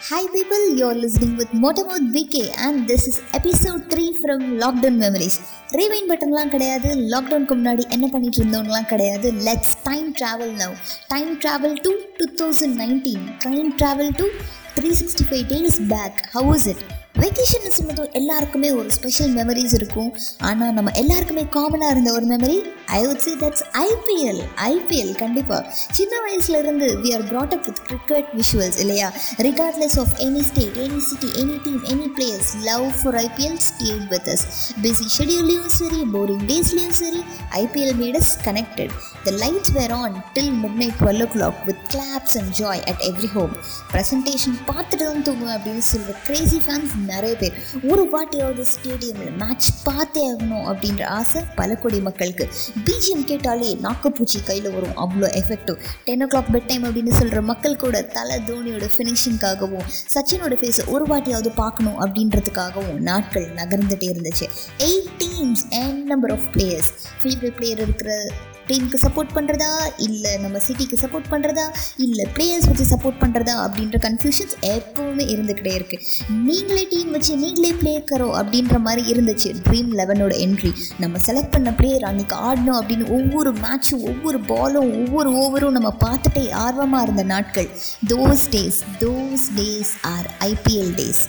Hi people you're listening with மோட்டமோத் VK and this is episode three from lockdown memories rewind பட்டன்லாம் கிடையாது லாக்டவுனுக்கு முன்னாடி என்ன பண்ணிட்டு இருந்தோம்லாம் கிடையாது. Let's time travel now time travel to two thousand nineteen time travel to three sixty five days back how is it vacation சொன்னது எல்லாருக்குமே ஒரு ஸ்பெஷல் மெமரிஸ் இருக்கும். ஆனால் நம்ம எல்லாருக்குமே காமனாக இருந்த ஒரு memory I would say that's IPL IPL கண்டிப்பாக சின்ன வயசுலேருந்து we are brought up with cricket visuals இல்லையா? Regardless of any state any city any team any players love for IPL stayed with us busy ஷெடியூல்லையும் சரி boring டேஸ்லேயும் சரி IPL made us connected the lights were on till midnight twelve o'clock with claps and joy at every home presentation பார்த்துட்டு தான் தூங்குவேன் அப்படின்னு சொல்கிற Crazy fans நிறைய பேர். ஒரு வாட்டியாவது ஸ்டேடியமில் மேட்ச் பார்த்தே ஆகணும் அப்படின்ற ஆசை பல கோடி மக்களுக்கு. பிஜிஎம் கேட்டாலே நாக்குப்பூச்சி கையில் வரும். அவ்வளோ effective ten o'clock bed time அப்படின்னு சொல்கிற மக்கள் கூட தலை தோனியோட ஃபினிஷிங்காகவும் சச்சினோட ஃபேஸை ஒரு வாட்டியாவது பார்க்கணும் அப்படின்றதுக்காகவும் நாட்கள் நகர்ந்துகிட்டே இருந்துச்சு. Eight teams and number of players favourite player இருக்கிற டீமுக்கு சப்போர்ட் பண்ணுறதா இல்லை நம்ம சிட்டிக்கு சப்போர்ட் பண்ணுறதா இல்லை பிளேயர்ஸ் வச்சு சப்போர்ட் பண்ணுறதா அப்படின்ற கன்ஃபியூஷன்ஸ் எப்போவுமே இருந்துக்கிட்டே இருக்குது நீங்களே டீம் வச்சு நீங்களே ப்ளே கரோ அப்படின்ற மாதிரி இருந்துச்சு. ட்ரீம் லெவனோட என்ட்ரி நம்ம செலக்ட் பண்ண பிளேயர் அன்றைக்கி ஆடணும் அப்படின்னு ஒவ்வொரு மேட்சும் ஒவ்வொரு பாலும் ஒவ்வொரு ஓவரும் நம்ம பார்த்துட்டே ஆர்வமாக இருந்த நாட்கள். Those days those days are IPL days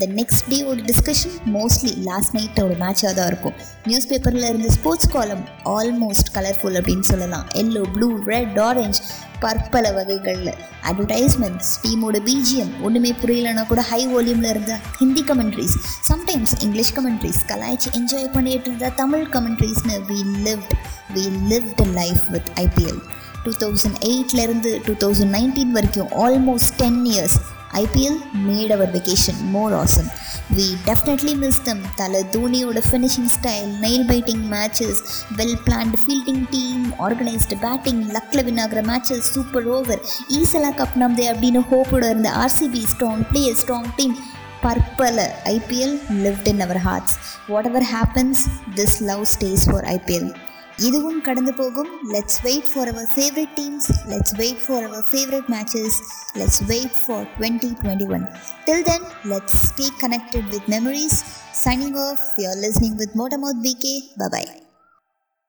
the next day ஒரு டிஸ்கஷன் மோஸ்ட்லி லாஸ்ட் நைட்டோட மேட்சாக தான் இருக்கும். நியூஸ் பேப்பரில் இருந்த ஸ்போர்ட்ஸ் காலம் ஆல்மோஸ்ட் கலர்ஃபுல் அப்படின்னு சொல்லலாம். எல்லோ ப்ளூ ரெட் ஆரஞ்ச் பற்பல வகைகளில். அட்வர்டைஸ்மெண்ட்ஸ் டீமோட பிஜிஎம் ஒன்றுமே புரியலன்னா கூட ஹை வால்யூமில் இருந்த Hindi commentaries sometimes English commentaries கலாய்ச்சி enjoy பண்ணிட்டு இருந்த Tamil கமெண்ட்ரிஸ்னு we lived we lived life with IPL two thousand எயிட்லேருந்து two thousand nineteen வரைக்கும் almost ten years IPL made our vacation more awesome we definitely miss them Thala தோனியோட finishing style nail biting matches well planned fielding team organised batting லக்கில் win ஆகிற matches super over ஈசலா cup நம்தே அப்படின்னு ஹோப்போட இருந்த RCB strong player strong team பற்பல IPL lived in our hearts whatever happens this love stays for IPL இதுவும் கடந்து போகும். Let's wait for our favourite teams let's wait for our favourite matches let's wait for twenty twenty one till then let's stay connected with memories signing off you're listening with motormouth PK bye bye